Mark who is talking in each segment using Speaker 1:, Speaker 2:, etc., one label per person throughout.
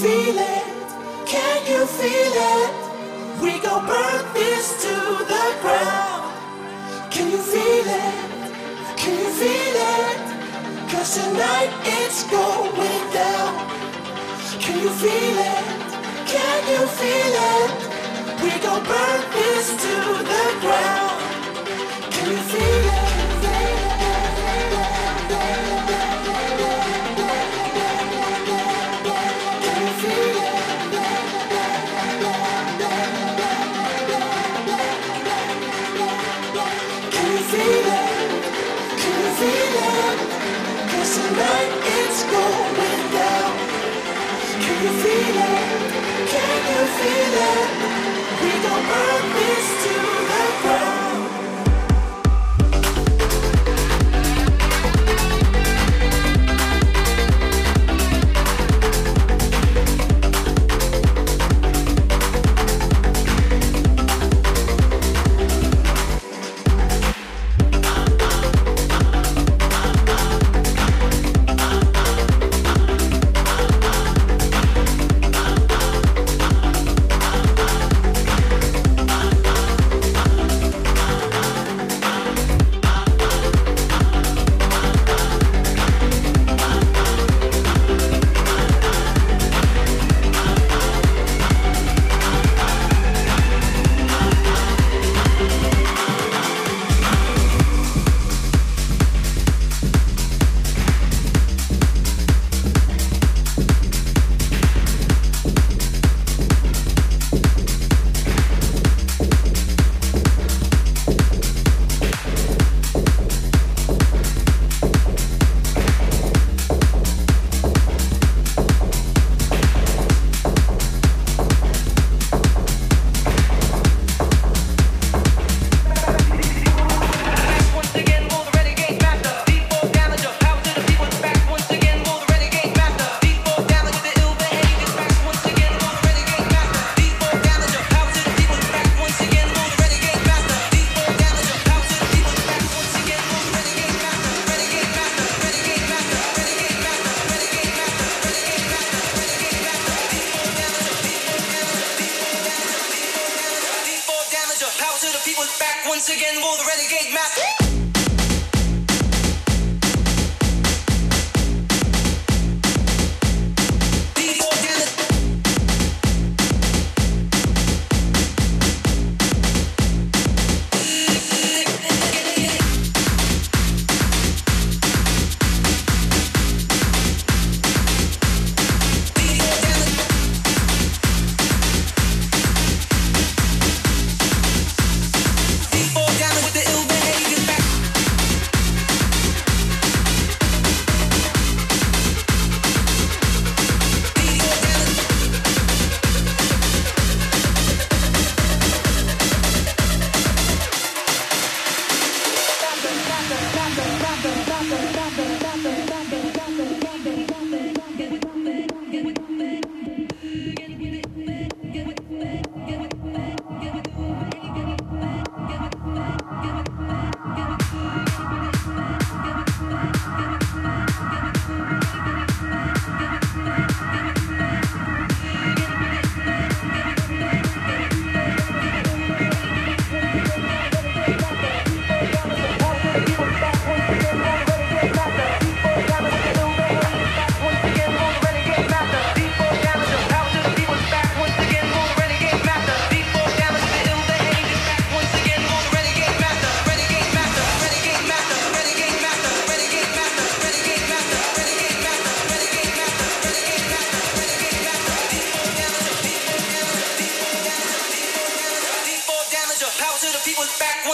Speaker 1: feel it? Can you feel it? We go burn this to the ground. Can you feel it? Can you feel it? Cause tonight it's going down. Can you feel it? Can you feel it? We go burn this to the ground. Can you feel it?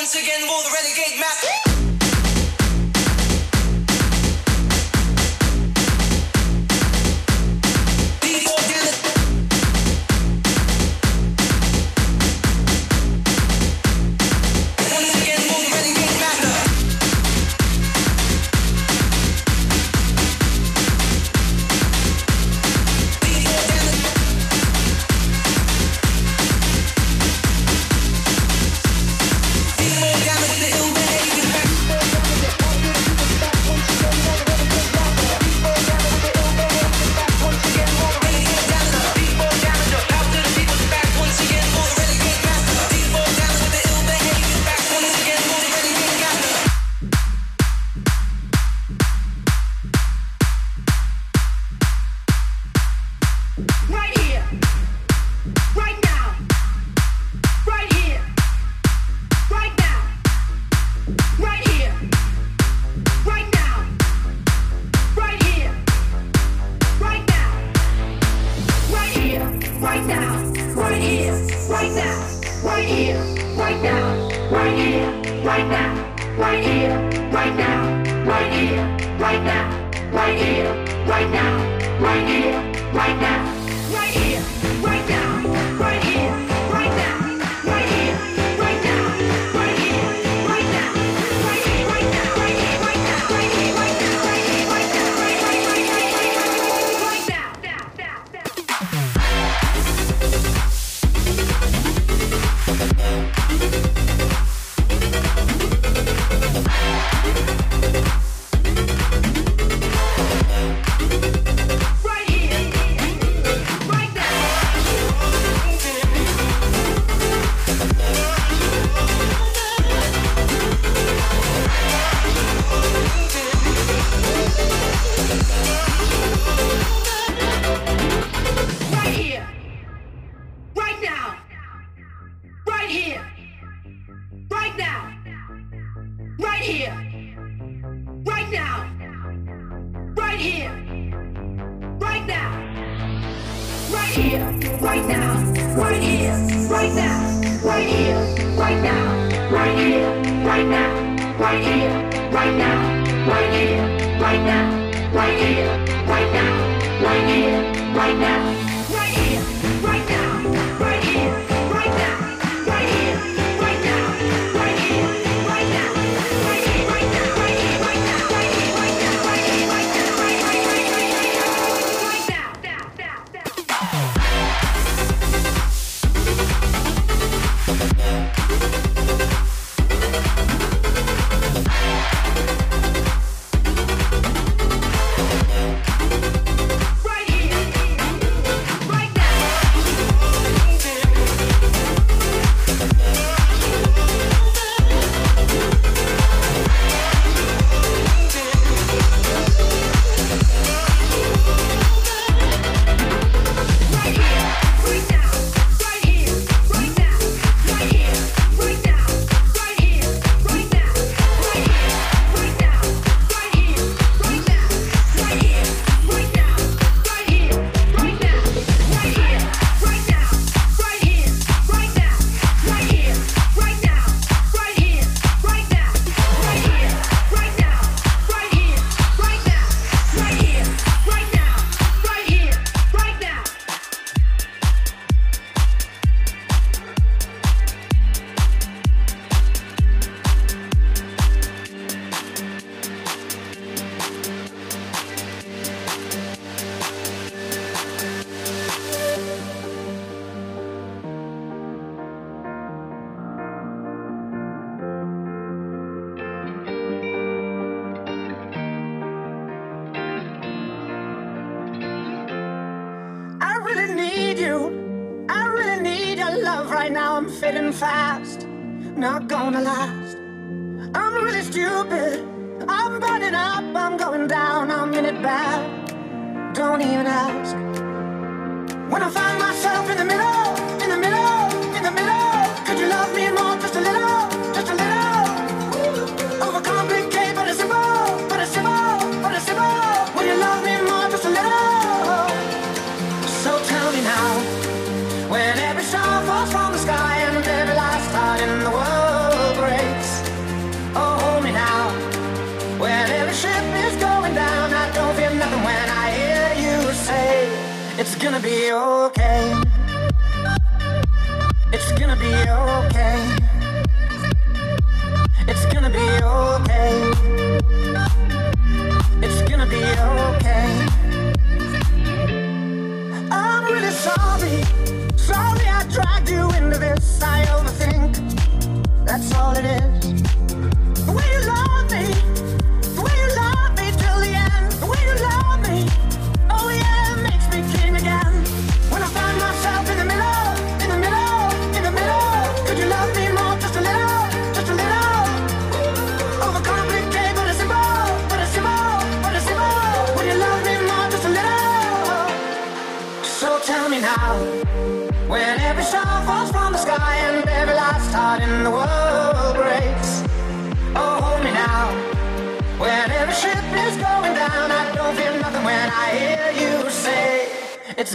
Speaker 2: once again roll the renegade
Speaker 3: map. Bye. fading fast, not gonna last. I'm really stupid. I'm burning up, I'm going down,
Speaker 4: I'm in it
Speaker 3: bad. Don't even ask. When I find myself in the middle.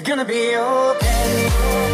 Speaker 3: It's gonna be okay.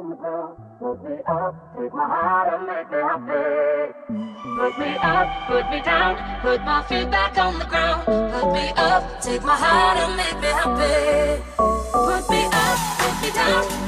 Speaker 5: Put me up, take my heart and make me happy. Put me up, put me down, put my feet back on the ground. Put me up, take my heart and make me happy. Put me up, put me down.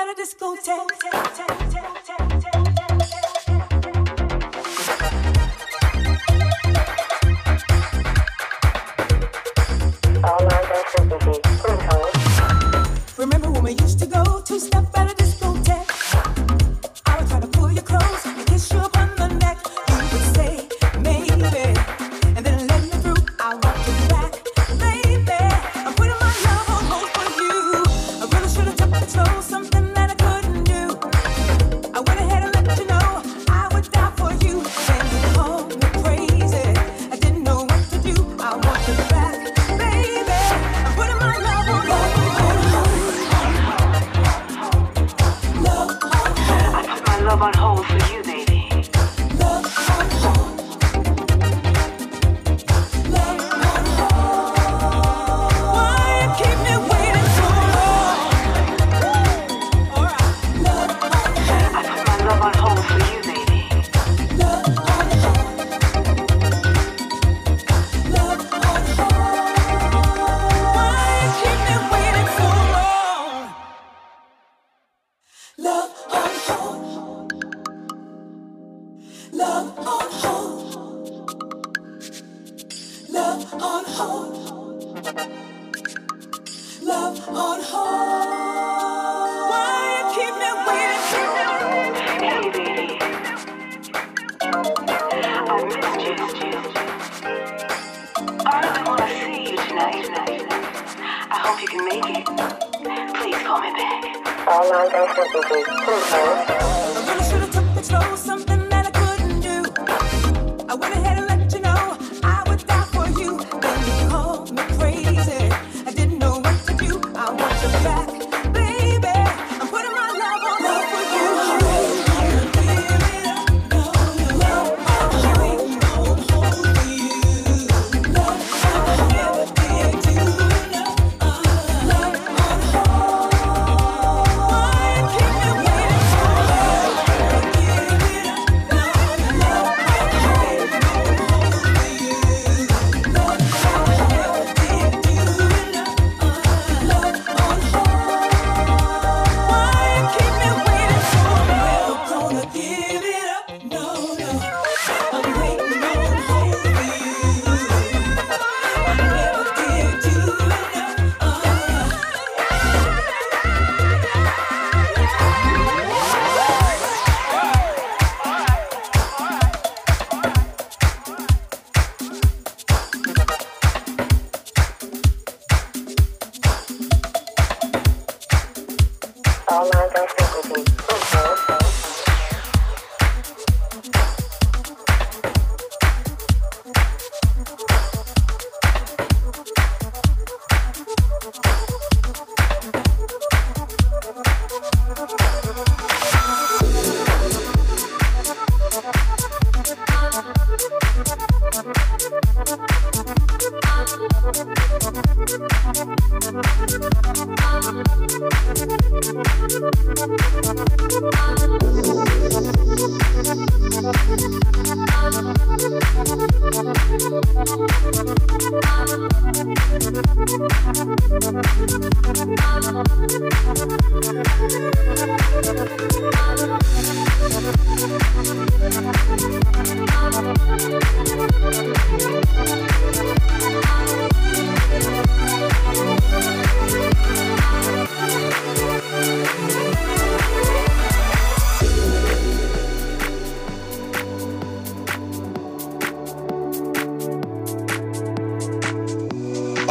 Speaker 6: At a discotheque?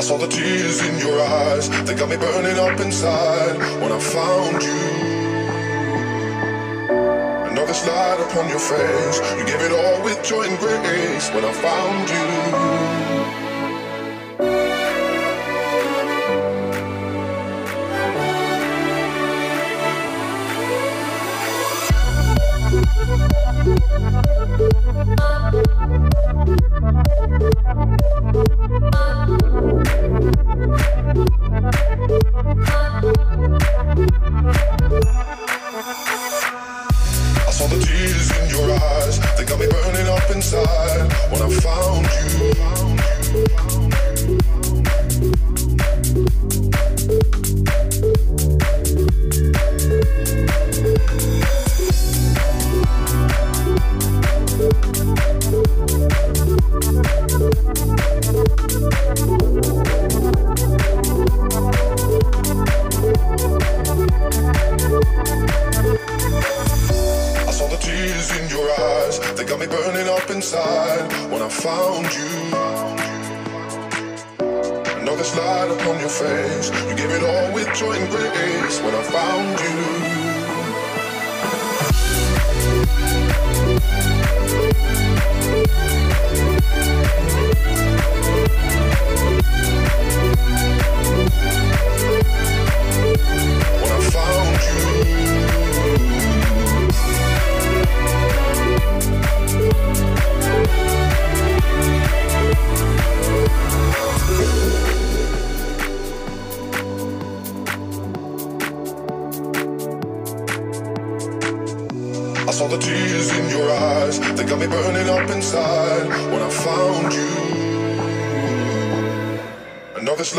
Speaker 7: Your eyes, they got me burning up inside. When I found you, another light upon your face. You gave it all with joy and grace. When I found you. I Thank you.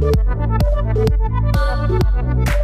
Speaker 8: Thank
Speaker 9: you.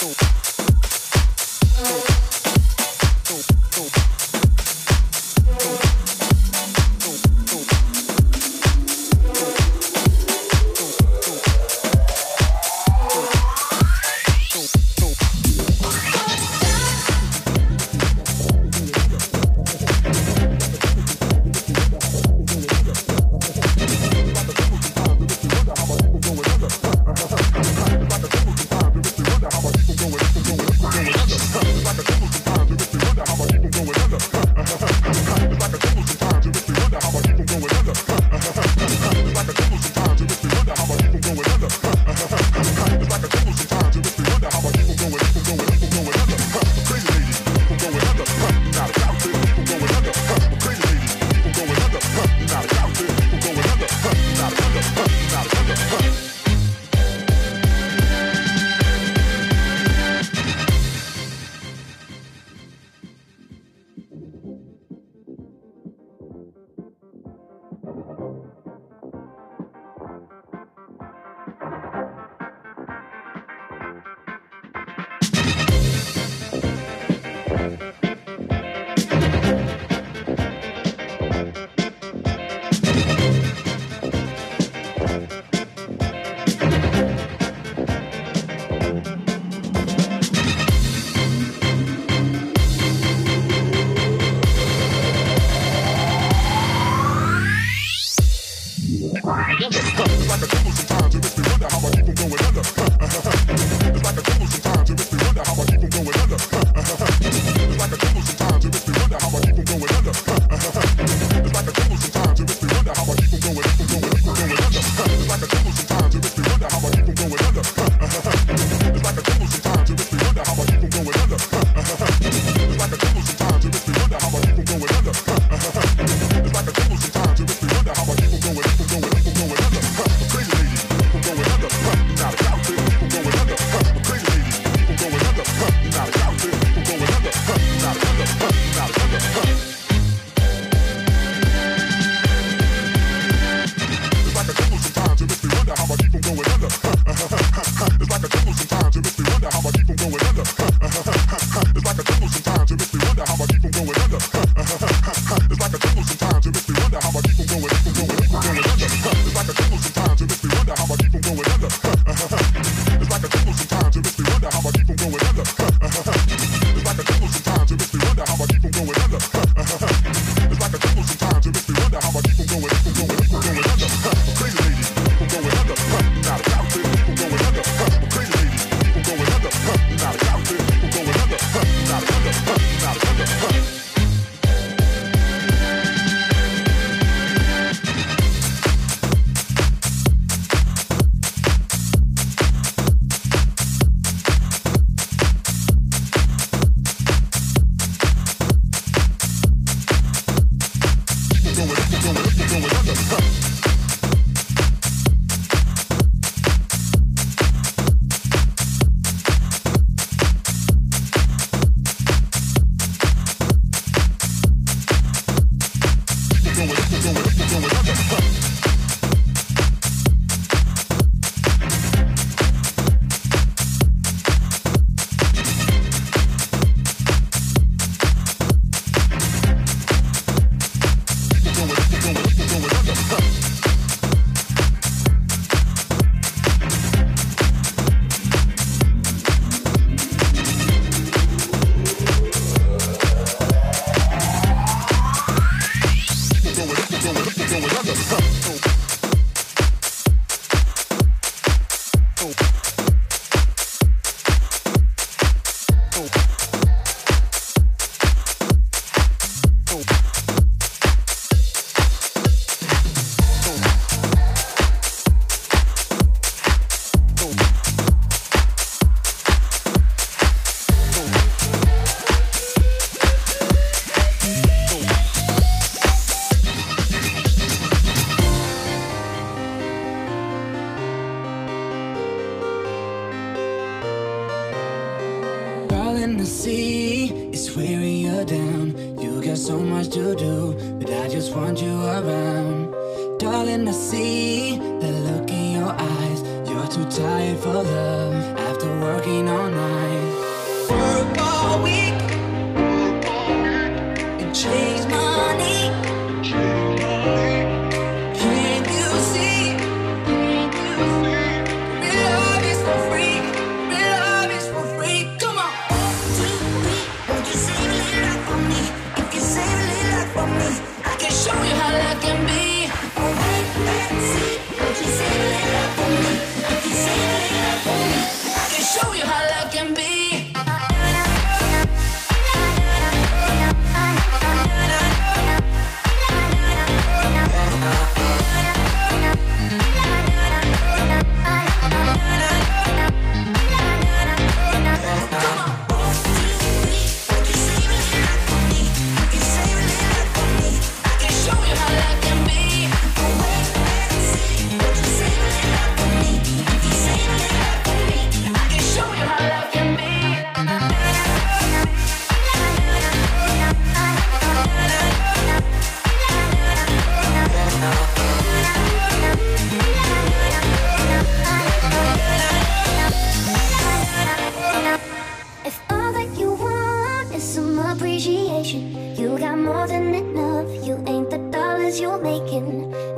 Speaker 9: cool. Darling, you're making.